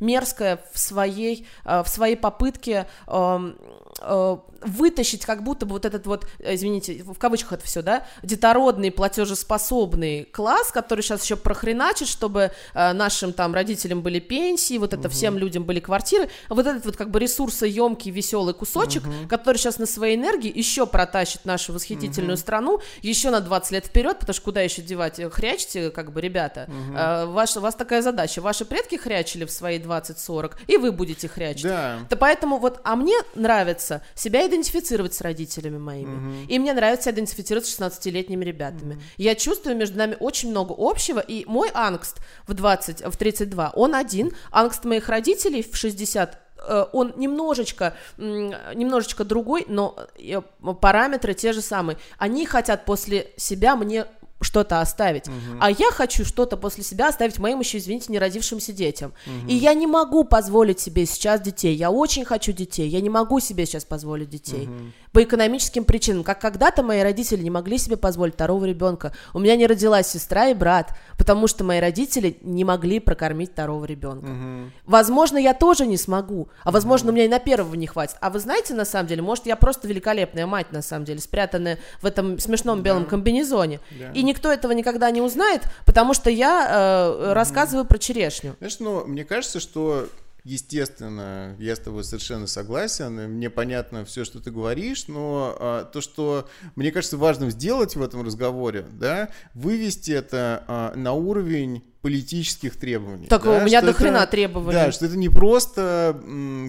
мерзкое в своей, э, в своей попытке э, вытащить как будто бы вот этот вот, э, извините, в кавычках это все, да, детородный платежеспособный класс, который сейчас еще прохреначит, чтобы э, нашим там родителям были пенсии, вот это всем людям были квартиры, вот этот вот как бы ресурсоемкий веселый кусочек, который сейчас на своей энергии еще протащит нашу восхитительную страну еще на 20 лет вперед, потому что куда еще девать? Э, Хрячьте, как бы, ребята. Э, ваша, у вас такая задача. Ваши предки хрячили в свои 20-40, и вы будете хрячить. Да. Да поэтому вот, а мне нравится себя идентифицировать с родителями моими. И мне нравится идентифицировать с 16-летними ребятами. Я чувствую между нами очень много общего, и мой angst в 20, в 32, он один, angst моих родителей в 60 э, он немножечко, немножечко другой, но э, параметры те же самые. Они хотят после себя мне что-то оставить. А я хочу что-то после себя оставить моим еще, извините, не родившимся детям. И я не могу позволить себе сейчас детей. Я очень хочу детей. Я не могу себе сейчас позволить детей. По экономическим причинам. Как когда-то мои родители не могли себе позволить второго ребенка. У меня не родилась сестра и брат, потому что мои родители не могли прокормить второго ребенка. Возможно, я тоже не смогу. А возможно, у меня и на первого не хватит. А вы знаете, на самом деле, может, я просто великолепная мать, на самом деле, спрятанная в этом смешном белом комбинезоне. Да. И никто этого никогда не узнает, потому что я э, рассказываю про черешню. Знаешь, ну, мне кажется, что естественно, я с тобой совершенно согласен, мне понятно все, что ты говоришь, но а, то, что мне кажется важным сделать в этом разговоре, да, вывести это а, на уровень политических требований. Так да, у меня до хрена требований. Да, что это не просто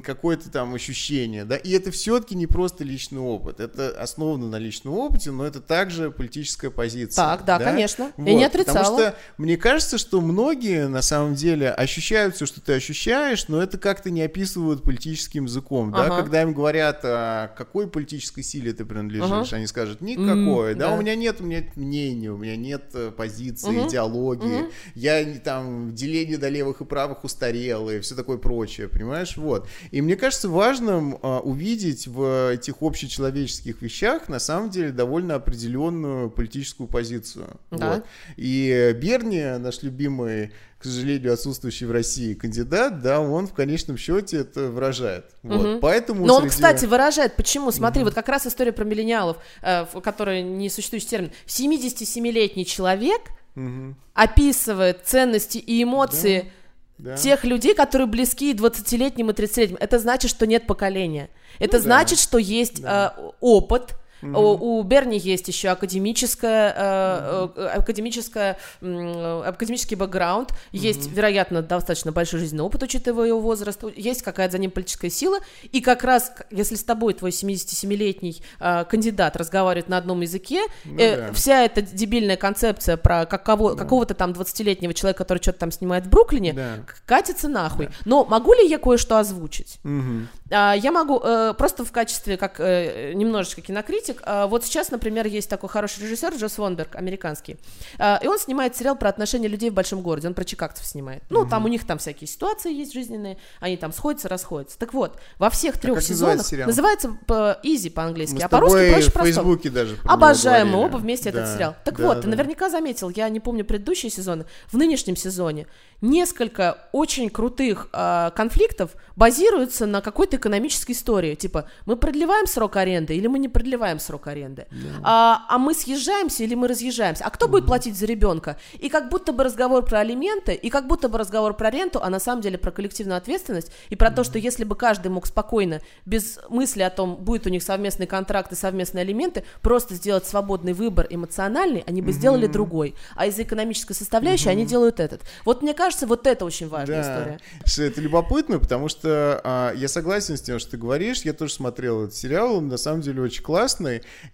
какое-то там ощущение, да, и это все-таки не просто личный опыт. Это основано на личном опыте, но это также политическая позиция. Так, да, конечно. Я не отрицала. Потому что мне кажется, что многие на самом деле ощущают все, что ты ощущаешь, но это как-то не описывают политическим языком. Да? Ага. Когда им говорят, а, какой политической силе ты принадлежишь, Ага. они скажут, никакой. М, да, да. у меня нет, у меня нет мнения, у меня нет э, позиции, Мгм. идеологии. Мгм. Я не там деление до левых и правых устарел и все такое прочее, понимаешь? Вот. И мне кажется важным а, увидеть в этих общечеловеческих вещах на самом деле довольно определенную политическую позицию. Да. Вот. И Берни, наш любимый, к сожалению, отсутствующий в России кандидат, да, он в конечном счете это выражает. Вот. Мгм. Поэтому Но он, среди- кстати, выражает, почему, смотри, вот как раз история про миллениалов, э, в которой не существующий термин. 77-летний человек Мгм. описывает ценности и эмоции Да. тех людей, которые близки и 20-летним, и 30-летним. Это значит, что нет поколения. Это Ну да. значит, что есть Да. э, опыт. У, у Берни есть еще академическая, э, э, академическая, э, академический бэкграунд, есть, вероятно, достаточно большой жизненный опыт, учитывая его возраст, есть какая-то за ним политическая сила, и как раз, если с тобой твой 77-летний э, кандидат разговаривает на одном языке, Ну э, да. вся эта дебильная концепция про какого, какого-то там 20-летнего человека, который что-то там снимает в Бруклине, Да. катится нахуй. Но могу ли я кое-что озвучить? Мгм. А, Я могу э, просто в качестве, как э, немножечко кинокритик, а, вот сейчас, например, есть такой хороший режиссер Джос Вонберг, американский, А, и он снимает сериал про отношения людей в большом городе, он про чикагцев снимает. Ну, там у них там всякие ситуации есть жизненные, они там сходятся, расходятся. Так вот, во всех трех как сезонах называется по- Easy по-английски, а по-русски проще в простого. Фейсбуке даже Обожаем мы оба вместе этот Да, сериал. Так да, вот, ты да. наверняка заметил, я не помню предыдущие сезоны, в нынешнем сезоне несколько очень крутых а, конфликтов базируются на какой-то экономической истории. Типа, мы продлеваем срок аренды или мы не продлеваем срок аренды? А, а мы съезжаемся или мы разъезжаемся? А кто будет платить за ребенка? И как будто бы разговор про алименты, и как будто бы разговор про ренту, а на самом деле про коллективную ответственность, и про то, что если бы каждый мог спокойно, без мысли о том, будет у них совместный контракт и совместные алименты, просто сделать свободный выбор эмоциональный, они бы сделали другой. А из-за экономической составляющей они делают этот. Вот мне кажется, вот это очень важная история. Что это любопытно, потому что а, я согласен с тем, что ты говоришь. Я тоже смотрел этот сериал, он на самом деле очень классный.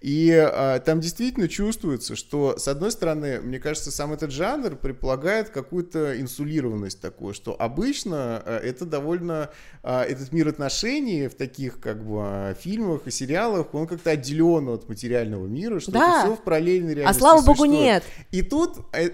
И а, там действительно чувствуется, что, с одной стороны, мне кажется, сам этот жанр предполагает какую-то инсулированность такую, что обычно а, это довольно... а, этот мир отношений в таких как бы а, фильмах и сериалах, он как-то отделен от материального мира, что Да. это все в параллельной А реальности слава богу, существует. нет. И тут э,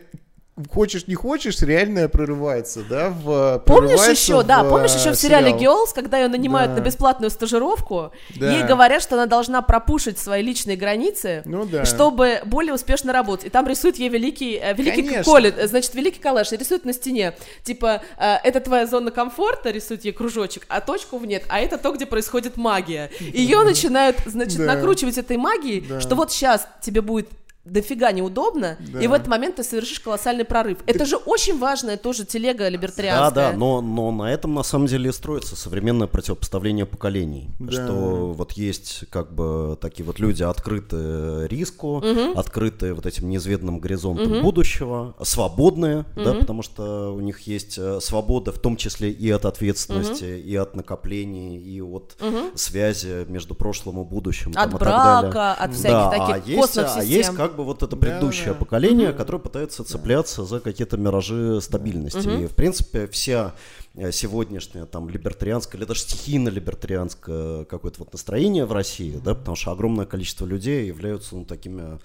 хочешь не хочешь, реальное прорывается, да, в Помнишь еще, да, в, помнишь еще э, в сериале сериал. Girls, когда ее нанимают Да. на бесплатную стажировку, Да. ей говорят, что она должна пропушить свои личные границы, Ну да. чтобы более успешно работать. И там рисует ей великий, э, великий Конечно. колет, э, значит, великий и рисует на стене. Типа, э, это твоя зона комфорта, рисует ей кружочек, а точку в нет, а это то, где происходит магия. Ее начинают, значит, Да. накручивать этой магией, Да. что вот сейчас тебе будет дофига неудобно, Да. и в этот момент ты совершишь колоссальный прорыв. Это же очень важная тоже телега либертарианская. Да, да, но, но на этом на самом деле строится современное противопоставление поколений. Да. Что вот есть как бы такие вот люди, открытые риску, открытые вот этим неизведанным горизонтам будущего, свободные, да, потому что у них есть э, свобода в том числе и от ответственности, и от накоплений, и от связи между прошлым и будущим. От там, и так далее. брака, от всяких Да, таких а есть, а есть как бы вот это предыдущее да. поколение, которое пытается цепляться за какие-то миражи стабильности. И, в принципе, вся э, сегодняшняя там либертарианское или даже стихийно-либертарианское какое-то вот настроение в России, да, потому что огромное количество людей являются, ну, такими,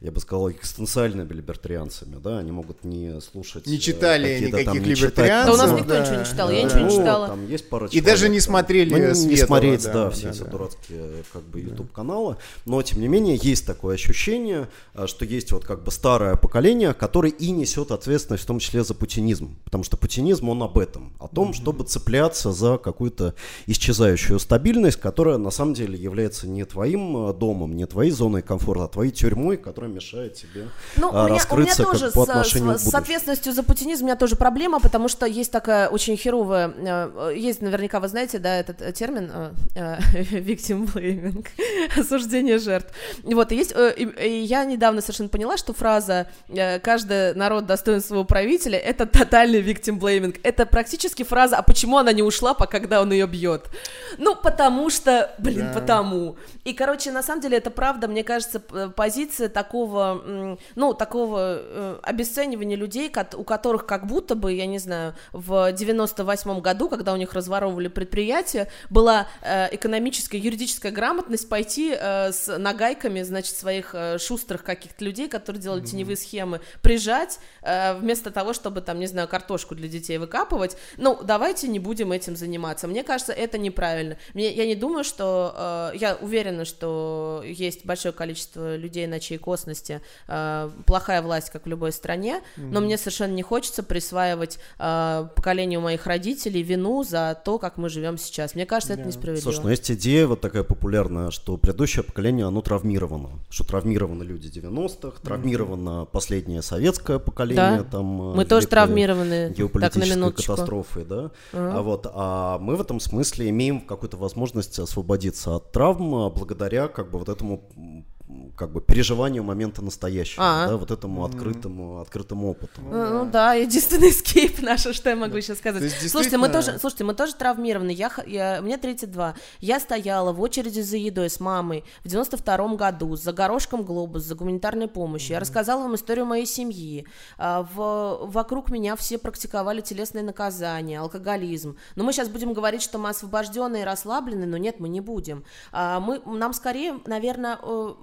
я бы сказал, экстенциальными либертарианцами, да, они могут не слушать... Не э, читали никаких не читать либертарианцев, Да у нас там, никто да, ничего не читал, да, я да. ничего не ну, читала. Там есть пара И даже человек, не там. смотрели Ну, не- не смотреть, да, да, все да, эти да. дурацкие как бы YouTube каналы, но тем не менее есть такое ощущение, что есть вот как бы старое поколение, которое и несет ответственность в том числе за путинизм, потому что путинизм он об этом, о том, чтобы цепляться за какую-то исчезающую стабильность, которая на самом деле является не твоим э, домом, не твоей зоной комфорта, а твоей тюрьмой, которая мешает тебе ну, а, у меня, раскрыться у меня тоже как, по отношению с, к с ответственностью за путинизм у меня тоже проблема, потому что есть такая очень херовая, э, есть наверняка, вы знаете, да, этот э, термин э, э, victim blaming, осуждение жертв. Вот, и есть, э, и, я недавно совершенно поняла, что фраза э, «каждый народ достоин своего правителя» — это тотальный victim blaming. Это практически фраза «а почему она не ушла, пока когда он ее бьет?» Ну, потому что, блин, Да. потому. И, короче, на самом деле это правда, мне кажется, позиция такого, ну, такого э, обесценивания людей, у которых как будто бы, я не знаю, в 98 году, когда у них разворовывали предприятие, была э, экономическая, юридическая грамотность пойти э, с нагайками, значит, своих шустрых каких-то людей, которые делали теневые схемы, прижать, вместо того, чтобы там, не знаю, картошку для детей выкапывать. Ну, давайте не будем этим заниматься. Мне кажется, это неправильно. Мне, я не думаю, что... э, я уверена, что есть большое количество людей на чьей косности э, плохая власть, как в любой стране, но мне совершенно не хочется присваивать э, поколению моих родителей вину за то, как мы живем сейчас. Мне кажется, это Да. несправедливо. Слушай, ну есть идея вот такая популярная, что предыдущее поколение, оно травмировано. Что травмированы люди 90-х, травмировано последнее советское поколение. Да. Там, Мы тоже травмированы, так на минуточку. катастрофой, да. Ага. А вот, а мы в этом смысле имеем какую-то возможность освободиться от травм а, благодаря как бы вот этому как бы переживанию момента настоящего, А. да, вот этому открытому, открытому опыту. Ну, ну да, единственный скейп наш, что я могу сейчас сказать. То есть, Слушайте, мы действительно- тоже, слушайте, мы тоже травмированы. Я, я, мне 32. Я стояла в очереди за едой с мамой в 92 году за горошком глобус, за гуманитарной помощью. Я рассказала вам историю моей семьи. А, В, вокруг меня все практиковали телесные наказания, алкоголизм. Но мы сейчас будем говорить, что мы освобожденные и расслаблены, но нет, мы не будем. А, Мы, нам скорее, наверное, э,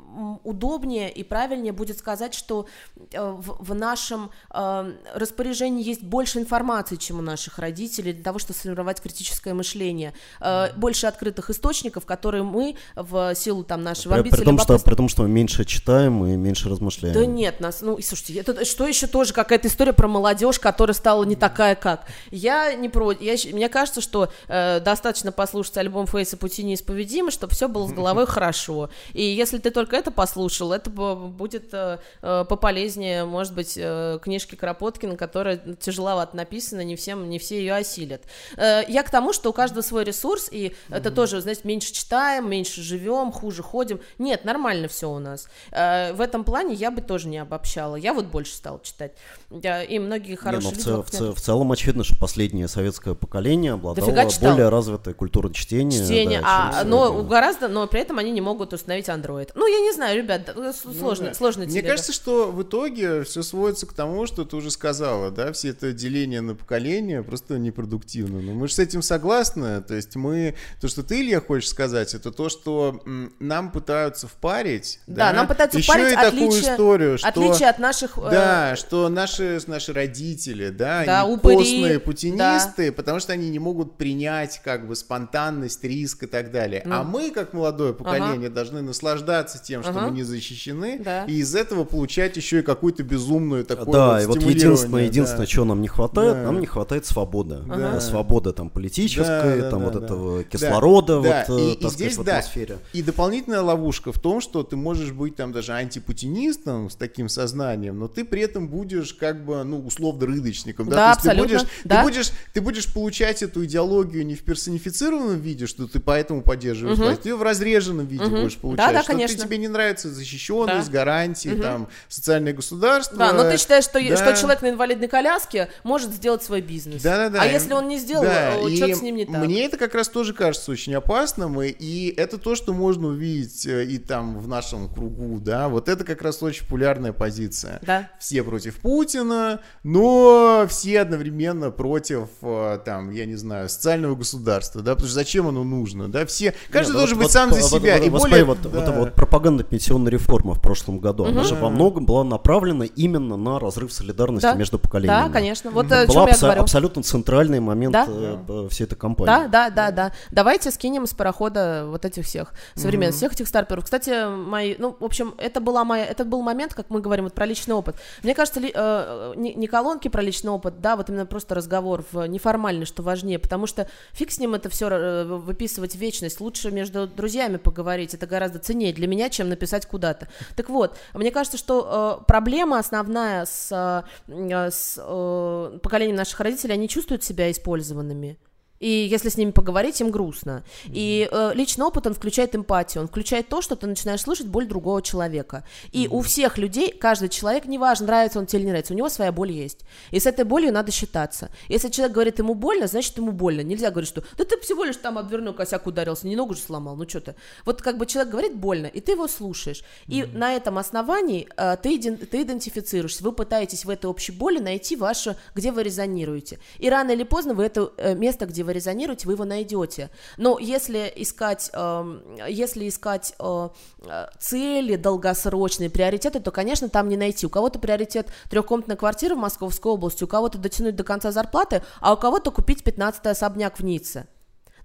удобнее и правильнее будет сказать, что э, в, в нашем э, распоряжении есть больше информации, чем у наших родителей, для того, чтобы сформировать критическое мышление. Э, Больше открытых источников, которые мы в силу там нашего При, амбиции при том, что, при том, что мы меньше читаем и меньше размышляем. да нет, нас, ну, и слушайте, это что еще тоже какая-то история про молодежь, которая стала не такая, как. Я не про, я, мне кажется, что э, достаточно послушать альбом Фейса Пути неисповедимы, чтобы все было с головой хорошо. И если ты только это послушал, это бу- будет э, э, пополезнее, может быть, э, книжки Кропоткина, которая тяжеловато написана, не всем, не все ее осилят. Я к тому, что у каждого свой ресурс, и это тоже, знаете, меньше читаем, меньше живем, хуже ходим. Нет, нормально все у нас. В этом плане я бы тоже не обобщала. Я вот больше стала читать. И многие Не, хорошие ну, в, цел- в цел- в целом очевидно, что последнее советское поколение обладало более развитой культурой чтения. чтение, да, а, но сегодня. гораздо, но при этом они не могут установить Android. Ну, я не знаю, ребят, да, с- Ну сложно, да. сложно Мне телега. кажется, что в итоге все сводится к тому, что ты уже сказала, да, все это деление на поколения просто непродуктивно. Но мы же с этим согласны. То есть мы, то, что ты, Илья, хочешь сказать, это то, что нам пытаются впарить. Да, нам пытаются еще впарить и такую отличие- историю, что... Отличие от наших... э, Да, что наши, наши родители, да, Да, они упыри, постные путинисты, потому что они не могут принять как бы спонтанность, риск и так далее. А мы, как молодое поколение, должны наслаждаться тем, что Ага. мы не защищены, Да. и из этого получать еще и какую-то безумную такую Да, вот и вот стимулирование, единственное, да. единственное, чего нам не хватает, Да. нам не хватает свободы. Да. Свобода там политической, Да, да, там да, вот да. этого Да, кислорода, да, вот, и, э, и так сказать, здесь, в да, атмосфере. и дополнительная ловушка в том, что ты можешь быть там даже антипутинистом с таким сознанием, но ты при этом будешь как бы, ну, условно рыночником, да, Да, То есть абсолютно, ты будешь, да. ты будешь, ты будешь получать эту идеологию не в персонифицированном виде, что ты поэтому поддерживаешь власть, ты ее в разреженном виде Мгм. будешь Да, получать, да, что конечно. ты, тебе не нравится защищенность, Да. гарантии, там, социальное государство. Да, но ты считаешь, что, да. что человек на инвалидной коляске может сделать свой бизнес. Да-да-да. А И- если он не сделал, да, что-то с ним не так. Мне это как раз тоже кажется очень опасным, и, и это то, что можно увидеть э, и там в нашем кругу, да, вот это как раз очень популярная позиция. Да. Все против Путина, но все одновременно против, э, там, я не знаю, социального государства, да, потому что зачем оно нужно, да, все, каждый Не, ну должен вот- быть сам вот- за вот- себя, вот- и вот более... вот, да. вот, вот пропаганда пенсионная реформа в прошлом году, она же во многом была направлена именно на разрыв солидарности Да. между поколениями. Да, конечно. Вот о Была чем я абсо- абсолютно центральный момент Да. э, всей этой кампании. Да, да, да, да. Давайте скинем с парохода вот этих всех современных, всех этих старперов. Кстати, мои, ну, в общем, это была моя, это был момент, как мы говорим, вот про личный опыт. Мне кажется, ли- э, не, не колонки про личный опыт, да, вот именно просто разговор в неформальный, что важнее, потому что фиг с ним это все выписывать в вечность. Лучше между друзьями поговорить, это гораздо ценнее для меня, чем написать куда-то. Так вот, мне кажется, что э, проблема основная с, э, м, с э, поколением наших родителей, они чувствуют себя использованными. И если с ними поговорить, им грустно. И э, личный опыт, он включает эмпатию, он включает то, что ты начинаешь слышать боль другого человека. И у всех людей, каждый человек, неважно, нравится он тебе или не нравится, у него своя боль есть. И с этой болью надо считаться. Если человек говорит, ему больно, значит, ему больно. Нельзя говорить, что да ты всего лишь там об дверной косяк ударился, не ногу же сломал, ну что ты. Вот как бы человек говорит больно, и ты его слушаешь. И на этом основании э, ты, ты идентифицируешься, вы пытаетесь в этой общей боли найти ваше, где вы резонируете. И рано или поздно вы это э, место, где вы резонируете, вы его найдете. Но если искать, эм, если искать э, э, цели долгосрочные, приоритеты, то, конечно, там не найти. У кого-то приоритет трехкомнатная квартира в Московской области, у кого-то дотянуть до конца зарплаты, а у кого-то купить 15-й особняк в Ницце.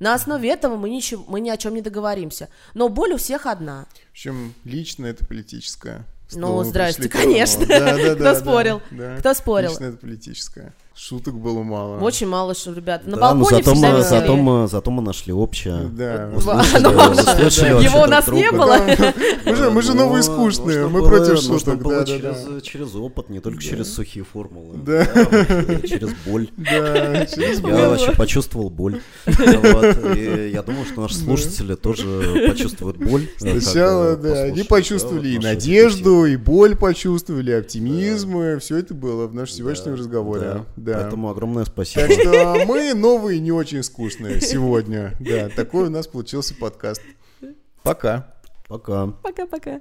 На основе этого мы, ничего, мы ни о чем не договоримся. Но боль у всех одна. В общем, лично это политическое. Ну, здрасте, конечно. Да, да, Кто да, спорил? да, да. Кто спорил? Лично это политическое. Шуток было мало. Очень мало, что, ребята. На Да, но балконе зато всегда мы, веселее. зато, мы, зато мы нашли общее. Да. Услышали- Ну, услышали да. Его у друг нас друга. не было. Мы же, мы же Ну, новые скучные, мы против шуток. было Да, да, через, да. через опыт, не только через сухие формулы. Да. и через боль. Да, через Я вообще почувствовал боль. Вот, и я думаю, что наши слушатели тоже почувствуют боль. э, Сначала, да, они почувствовали да, и надежду, и боль почувствовали, и оптимизм, и все это было в нашем сегодняшнем Да, разговоре. Да. Поэтому огромное спасибо. Так что мы новые, не очень скучные сегодня. Да, такой у нас получился подкаст. Пока. Пока. Пока-пока.